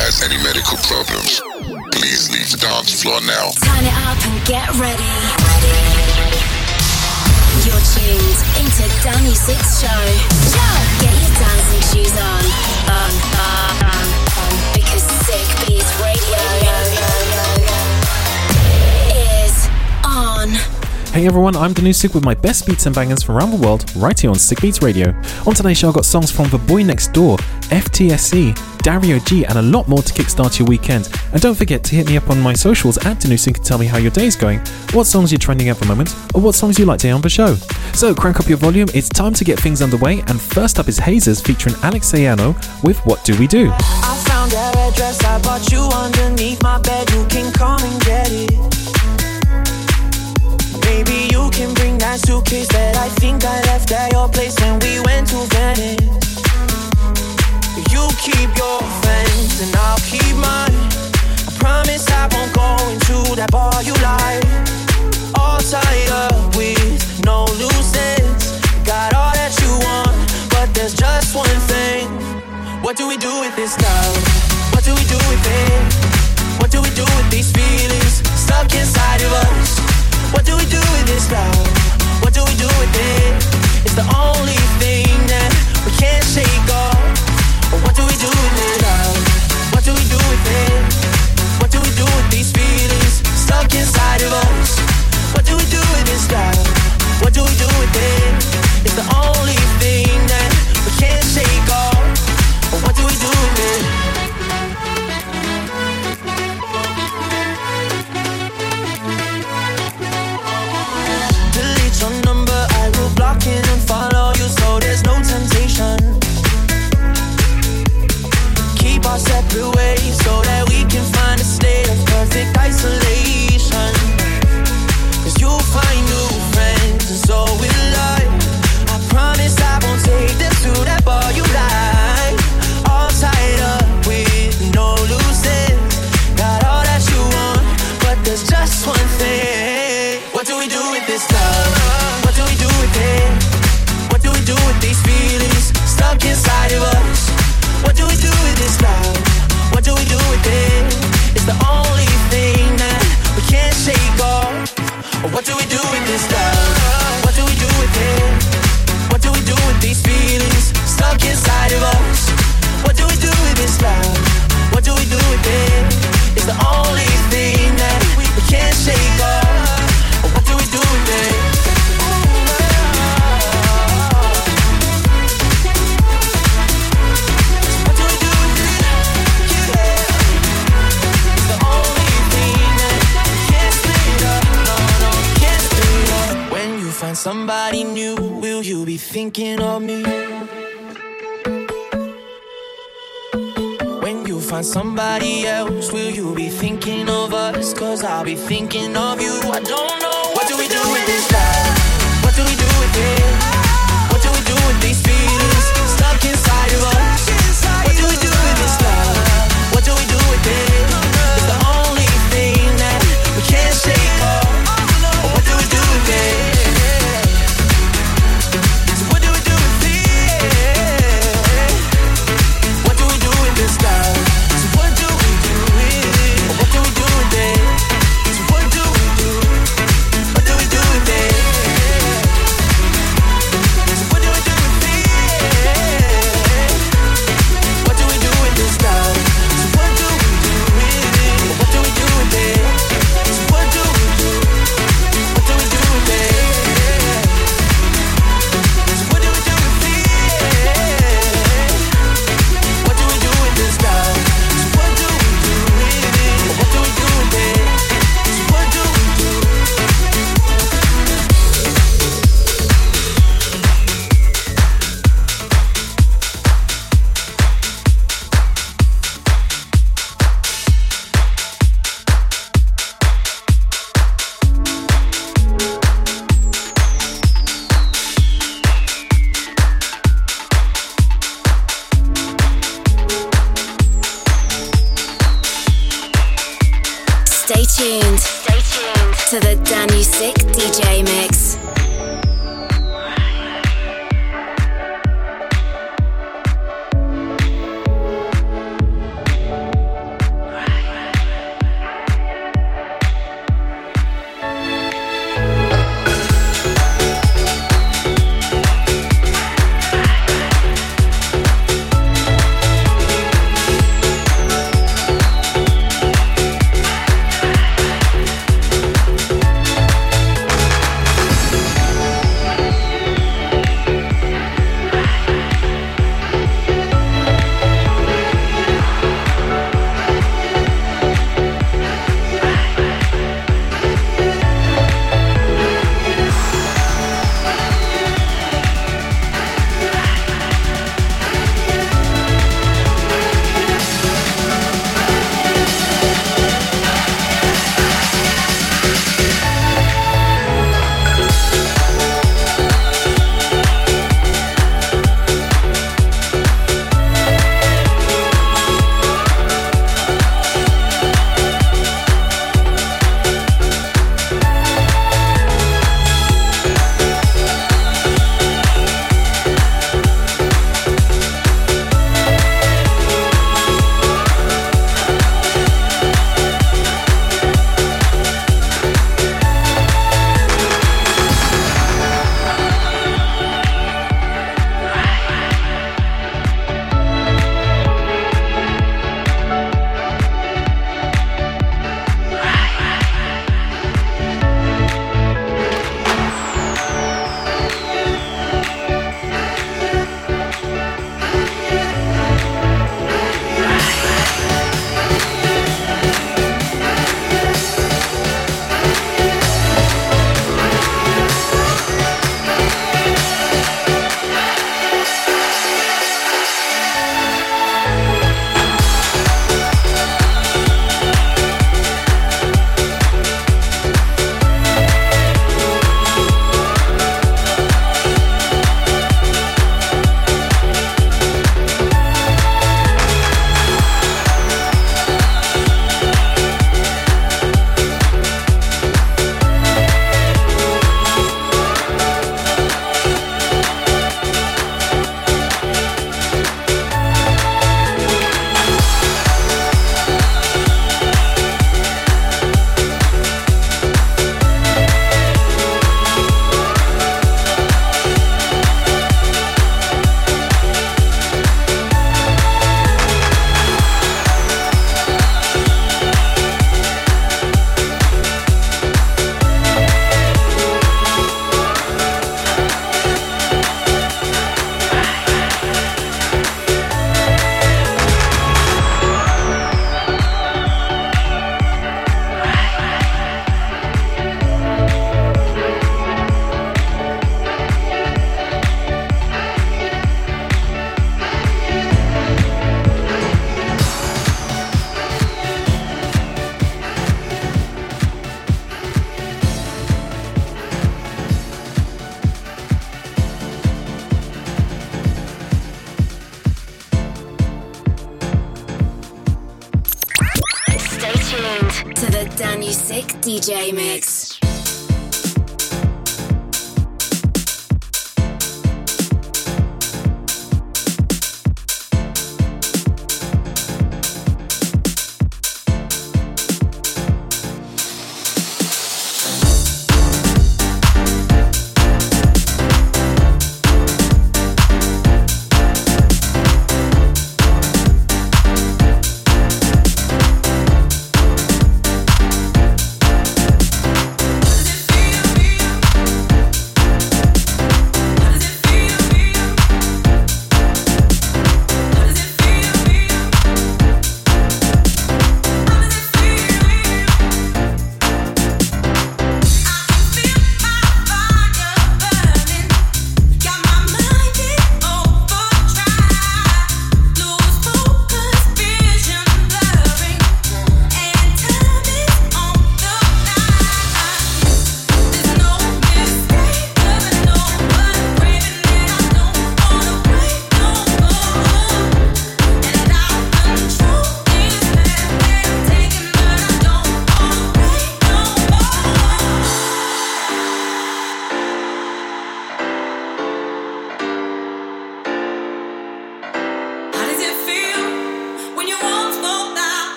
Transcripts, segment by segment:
has any medical problems, please leave the dance floor now. Turn it up and get ready. You're tuned into Danny Six Show. Yo! Get your dancing shoes on. On, on, Hey everyone, I'm Danusik with my best beats and bangers from around the world, right here on Sick Beats Radio. On today's show, I've got songs from The Boy Next Door, FTSE, Dario G, and a lot more to kickstart your weekend. And don't forget to hit me up on my socials at Danusik and tell me how your day's going, what songs you're trending at the moment, or what songs you like to hear on the show. So crank up your volume, it's time to get things underway, and first up is Hazers featuring Alex Sayano with What Do We Do? I found that I bought you underneath my bed, you can come and get it. That suitcase that I think I left at your place when we went to Venice. You keep your friends and I'll keep mine. I promise I won't go into that bar you like. All tied up with no loose ends. Got all that you want, but there's just one thing. What do we do with this love? What do we do with it? What do we do with these feelings stuck inside of us? What do we do with this love? What do we do with it? It's the only thing that we can't shake off. What do we do with love? What do we do with it? What do we do with these feelings stuck inside of us? What do we do with this love? What do we do with it? It's the only somebody else, will you be thinking of us? Cause I'll be thinking of you. I don't know. What do we do with this love? What do we do with it?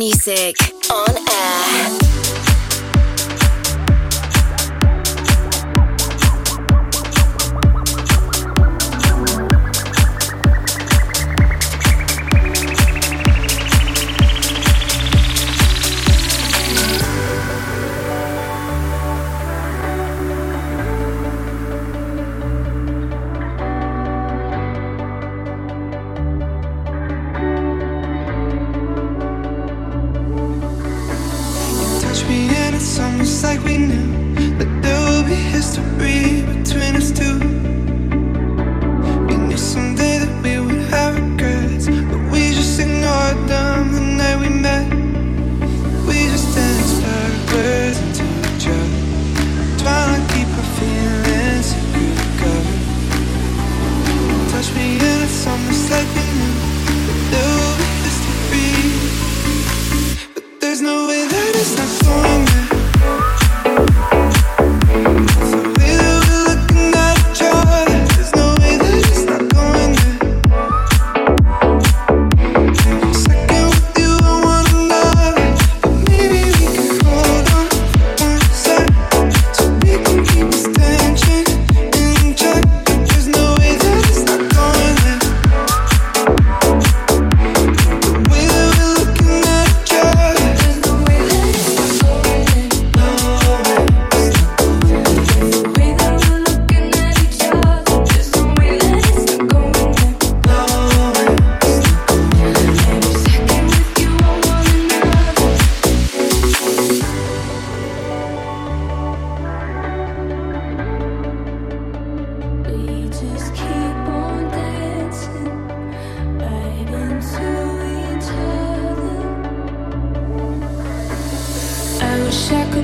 Music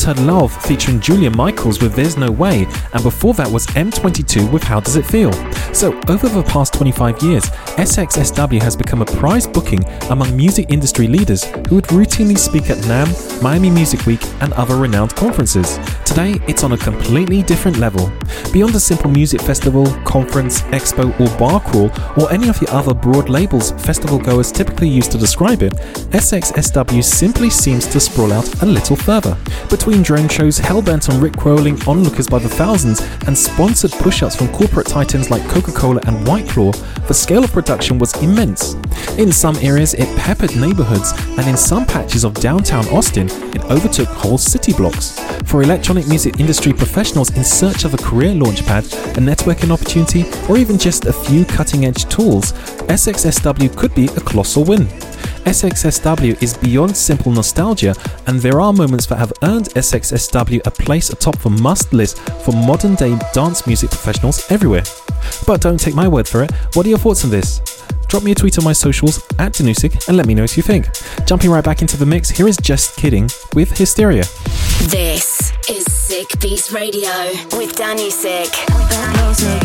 heard Lauv featuring Julia Michaels with There's No Way, and before that was M22 with How Does It Feel. So, over the past 25 years, SXSW has become a prize booking among music industry leaders who would routinely speak at NAMM, Miami Music Week, and other renowned conferences. Today, it's on a completely different level. Beyond a simple music festival, conference, expo, or bar crawl, or any of the other broad labels festival goers typically use to describe it, SXSW simply seems to sprawl out a little further. Between drone shows hellbent on rickrolling onlookers by the thousands and sponsored push-ups from corporate titans like Coca-Cola and White Claw, the scale of production was immense. In some areas, it peppered neighborhoods, and in some patches of downtown Austin, it overtook whole city blocks. For electronic music industry professionals in search of a career launchpad, a networking opportunity, or even just a few cutting edge tools, SXSW could be a colossal win. SXSW is beyond simple nostalgia, and there are moments that have earned SXSW a place atop the must list for modern day dance music professionals everywhere. But don't take my word for it, what are your thoughts on this? Drop me a tweet on my socials at Danusik and let me know what you think. Jumping right back into the mix, here is Just Kidding with Hysteria. This is Sick Beats Radio with Danny Sick. Stay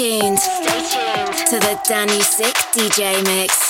tuned. Stay tuned to the Danusik DJ mix.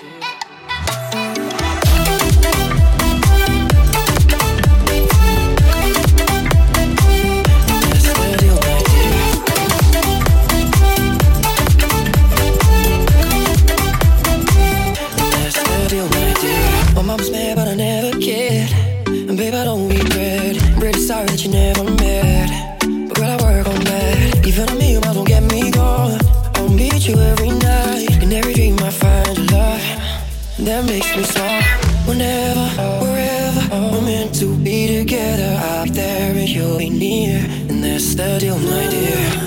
That you never met. But girl, I work on that. Even a million miles won't get me going. I'll meet you every night. In every dream, I find your love. That makes me smile. Whenever, wherever, we're meant to be together. Out there, and you'll be near. And that's the deal, my dear.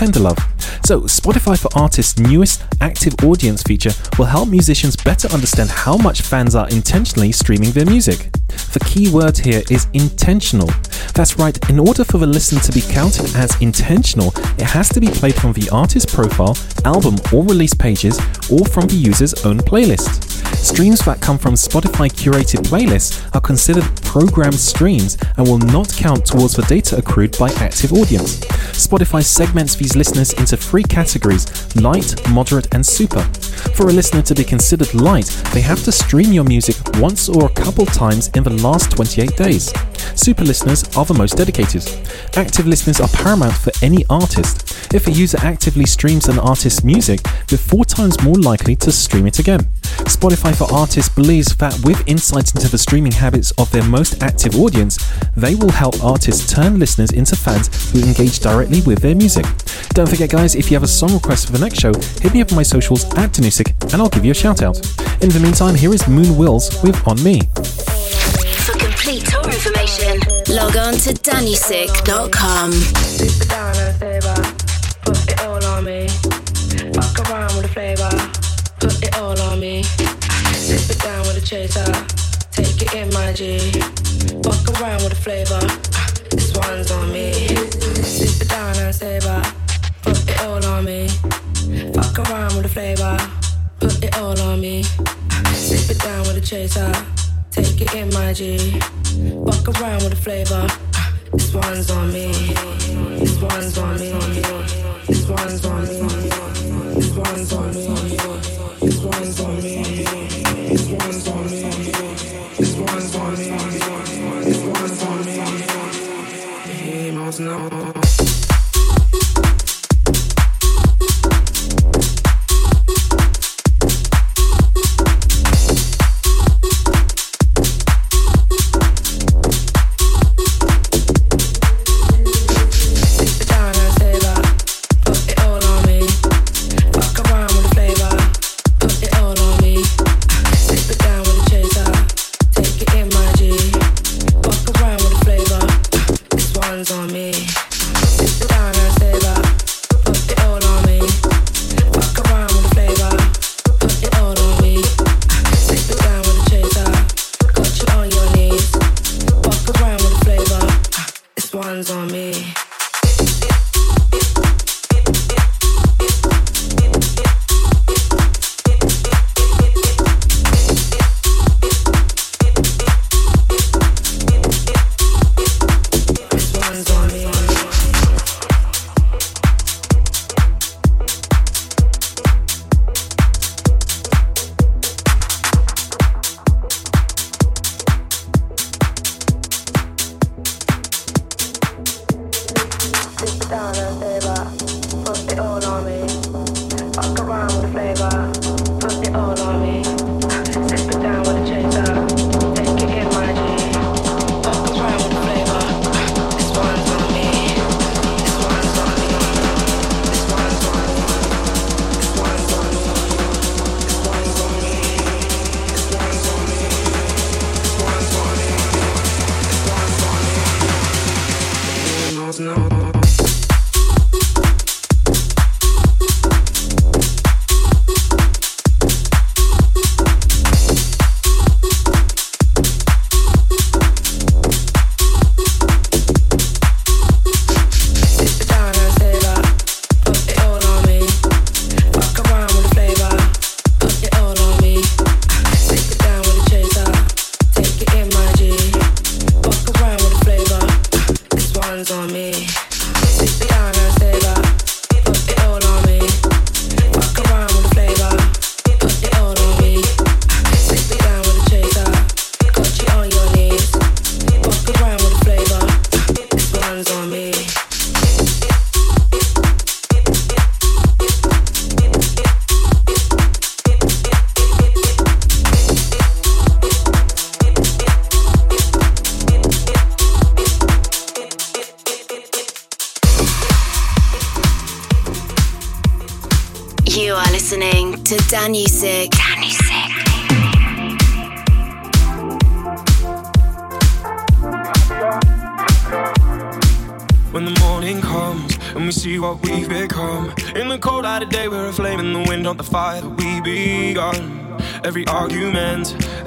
So, Spotify for Artists' newest active audience feature will help musicians better understand how much fans are intentionally streaming their music. The key word here is intentional. That's right, in order for the listen to be counted as intentional, it has to be played from the artist's profile, album, or release pages, or from the user's own playlist. Streams that come from Spotify curated playlists are considered programmed streams and will not count towards the data accrued by active audience. Spotify segments these listeners into three categories light, moderate, and super. For a listener to be considered light, they have to stream your music once or a couple times in the last 28 days. Super listeners are the most dedicated. Active listeners are paramount for any artist. If a user actively streams an artist's music, they're four times more likely to stream it again. Spotify for Artists believes that with insights into the streaming habits of their most active audience, they will help artists turn listeners into fans who engage directly with their music. Don't forget, guys, if you have a song request for the next show, hit me up on my socials at Danusik and I'll give you a shout out. In the meantime, here is Moon Wills with On Me. Complete tour information, log on to danusik.com. Put it all on me. Fuck around with the flavor. Put it all on me. Sip it down with a chaser. Take it in my G. Fuck around with the flavor. This one's on me. Sip it down and savor. Put it all on me. Fuck around with the flavor. Put it all on me. Sip it down with a chaser. Take it in my G. Fuck around with the flavor. This one's on me. This one's on me. This one's on me. This one's on me. This one's on me. This one's on me. This one's on me. This one's on me. He must know.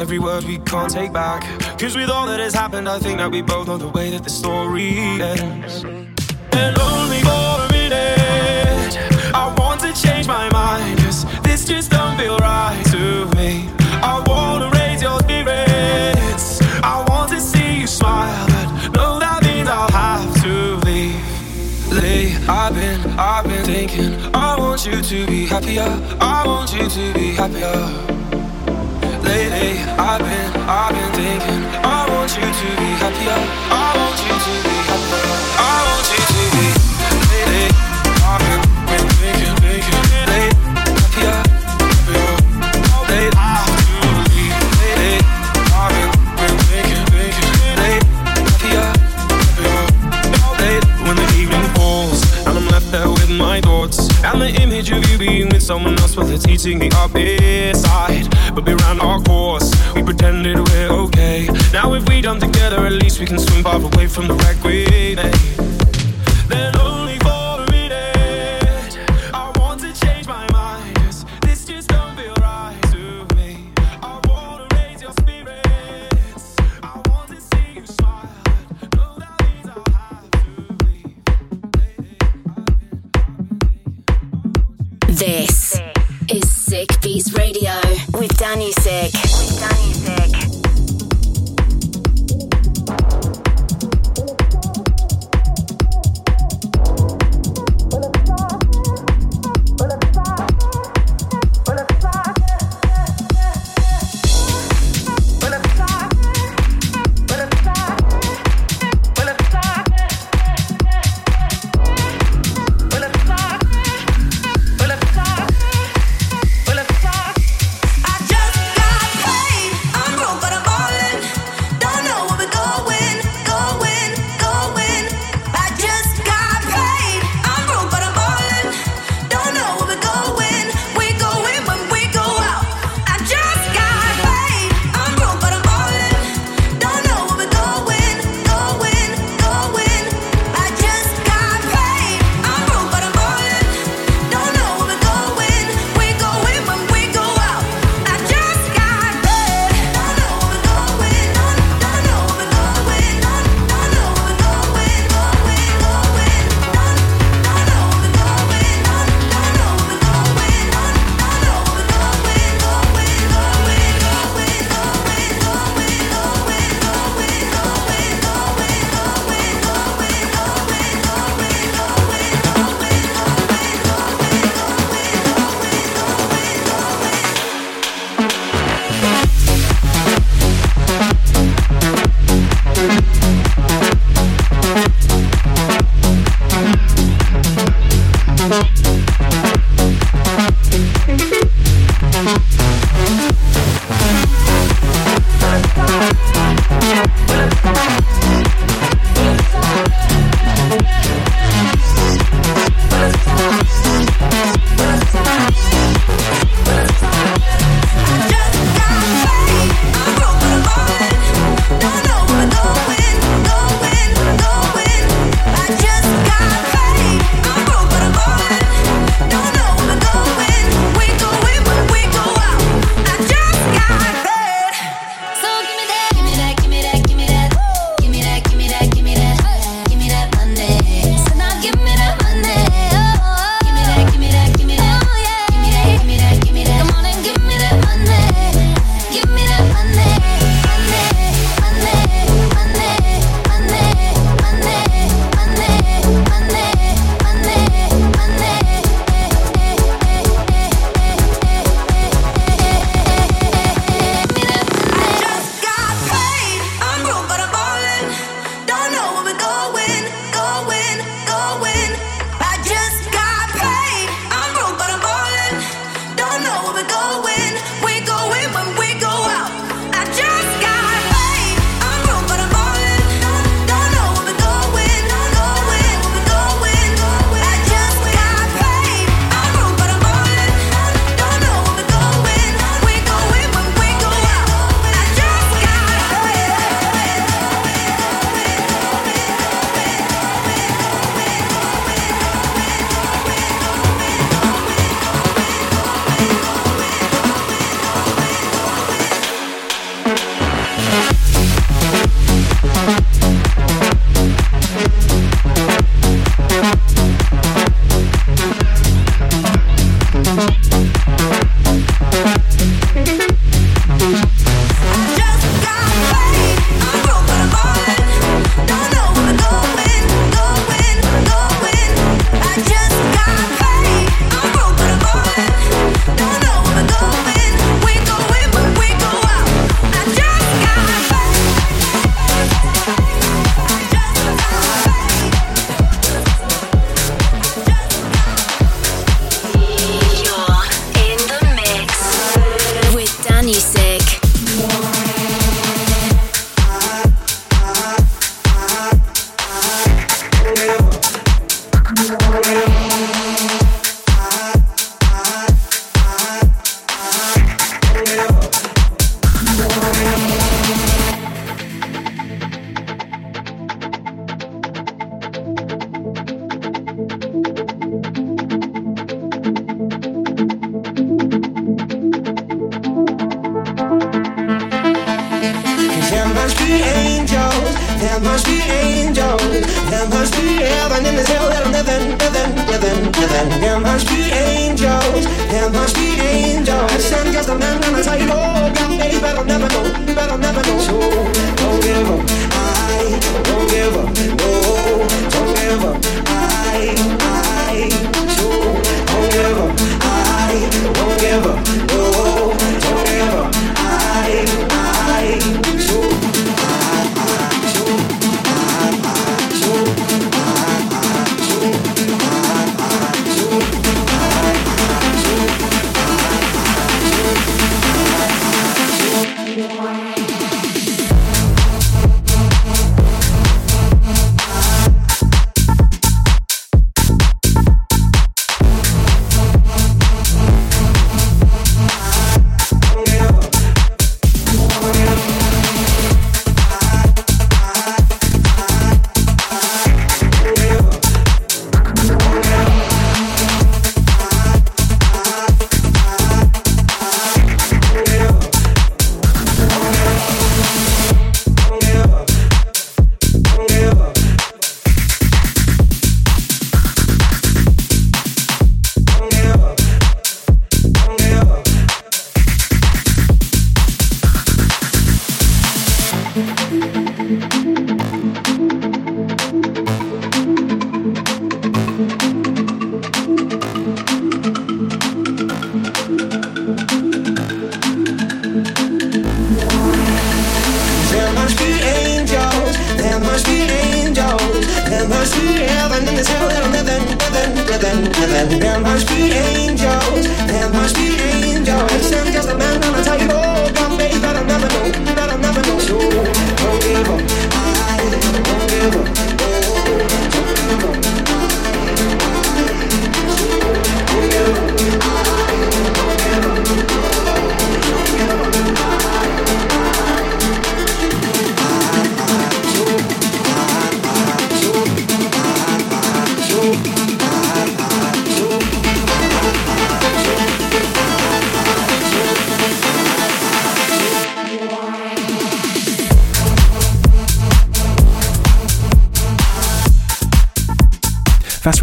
Every word we can't take back. Cause with all that has happened, I think that we both know the way that the story ends. And only for a minute, I want to change my mind. Cause this just don't feel right to me. I wanna raise your spirits, I want to see you smile. But no, that means I'll have to leave. Lay, I've been, I've been thinking. I want you to be happier. I want you to be happier. Lately, I've been, I've been thinking. I want you to be happier. I want you to be happier. And the image of you being with someone else Well, it's eating me up inside But we ran our course We pretended we're okay. Now if we done together At least we can swim far away from the wreck we made. Danny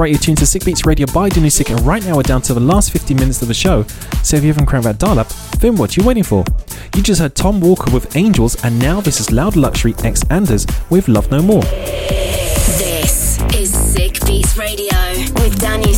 right, you're tuned to Sick Beats Radio by Denny Sick, and right now we're down to the last 15 minutes of the show. So if you haven't cranked that dial up, then what are you waiting for? You just heard Tom Walker with Angels, and now this is Loud Luxury X Anders with Love No More. This is Sick Beats Radio with Daniel.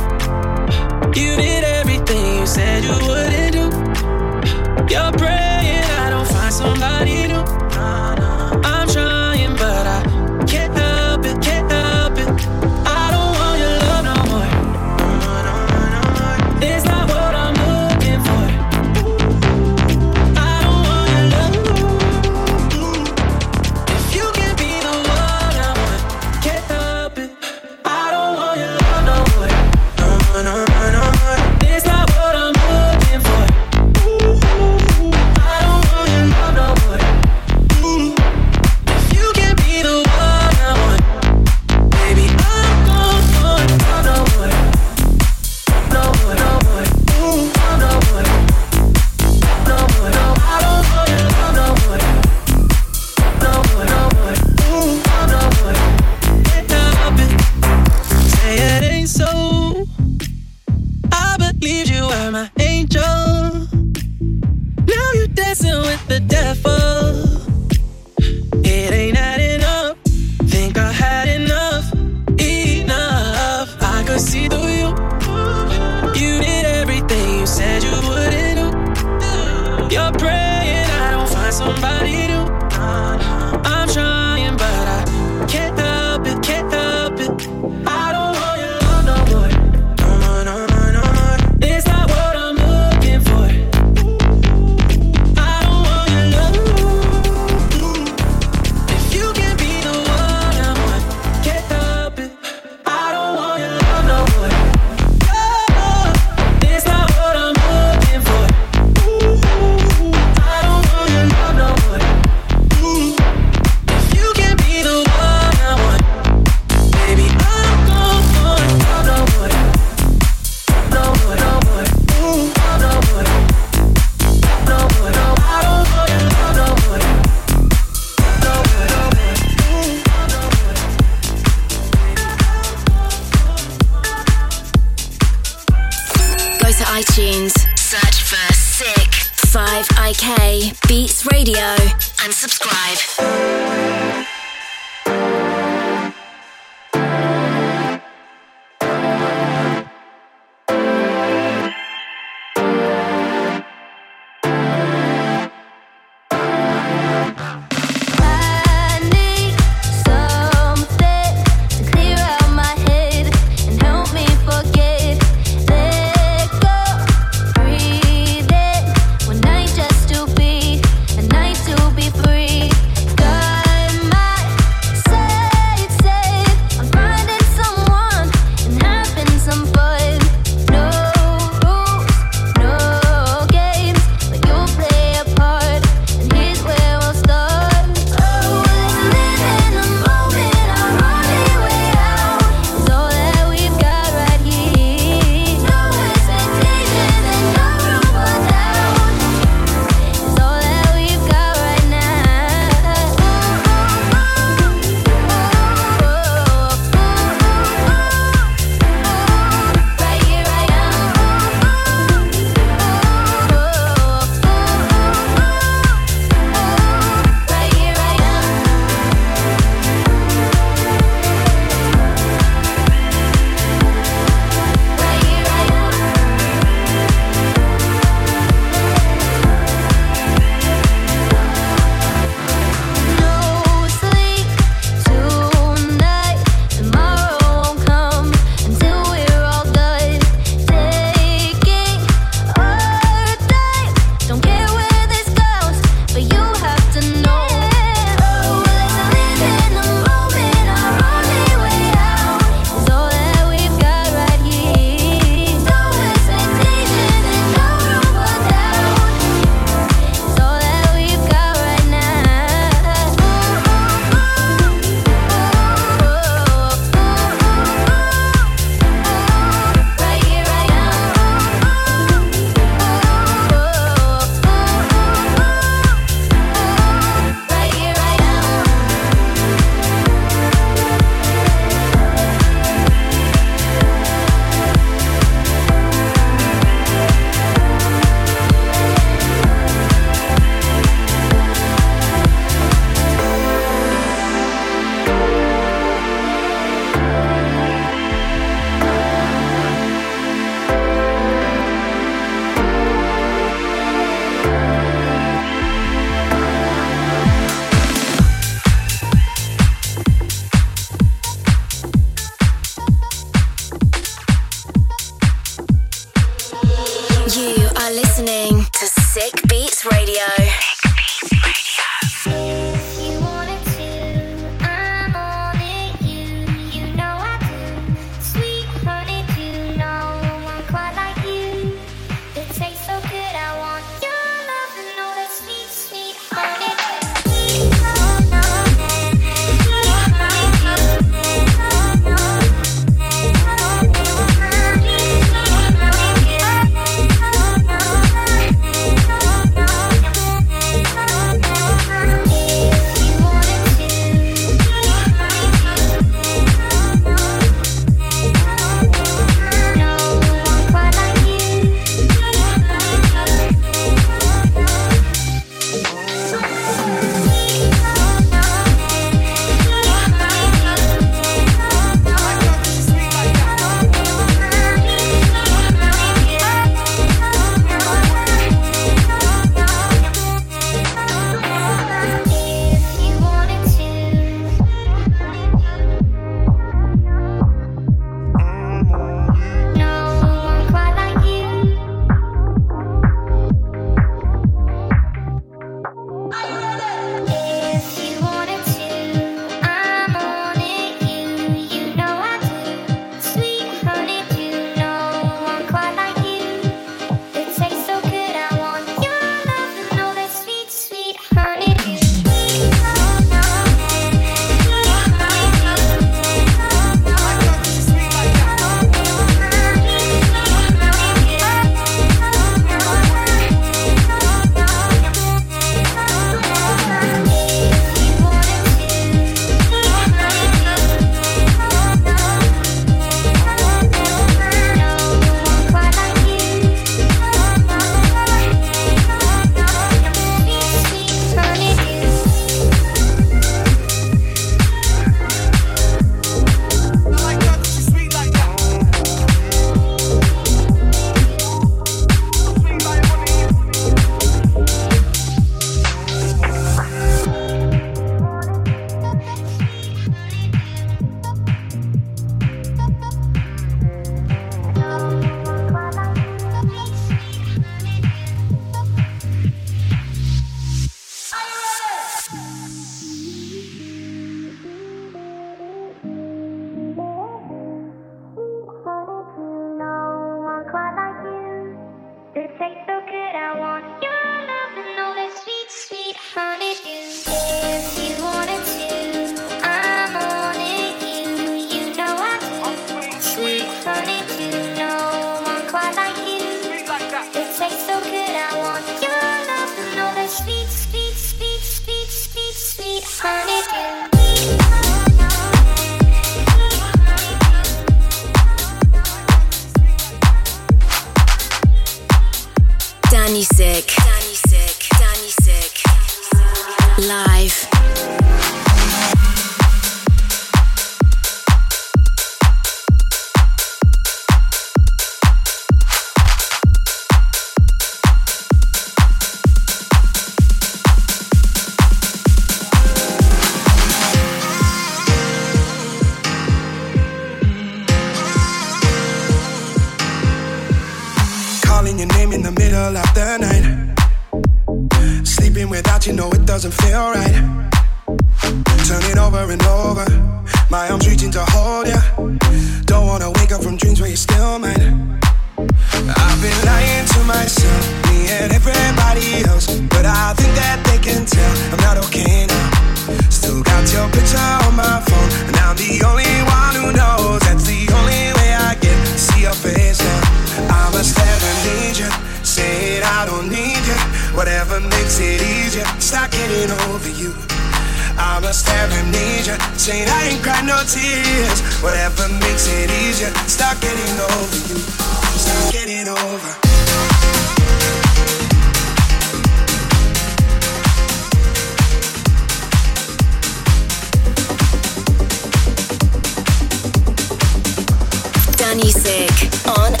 on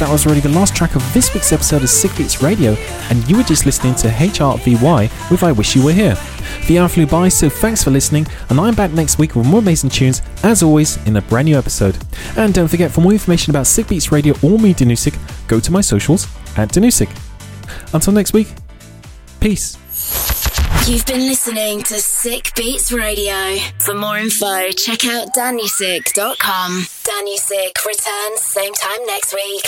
that was already the last track of this week's episode of Sick Beats Radio, and you were just listening to HRVY with I Wish You Were Here. The hour flew by, so thanks for listening, and I'm back next week with more amazing tunes, as always, in a brand new episode. And don't forget, for more information about Sick Beats Radio or me, Danusik, go to my socials at Danusik. Until next week, peace. You've been listening to Sick Beats Radio. For more info, check out dannysick.com. Danny returns same time next week.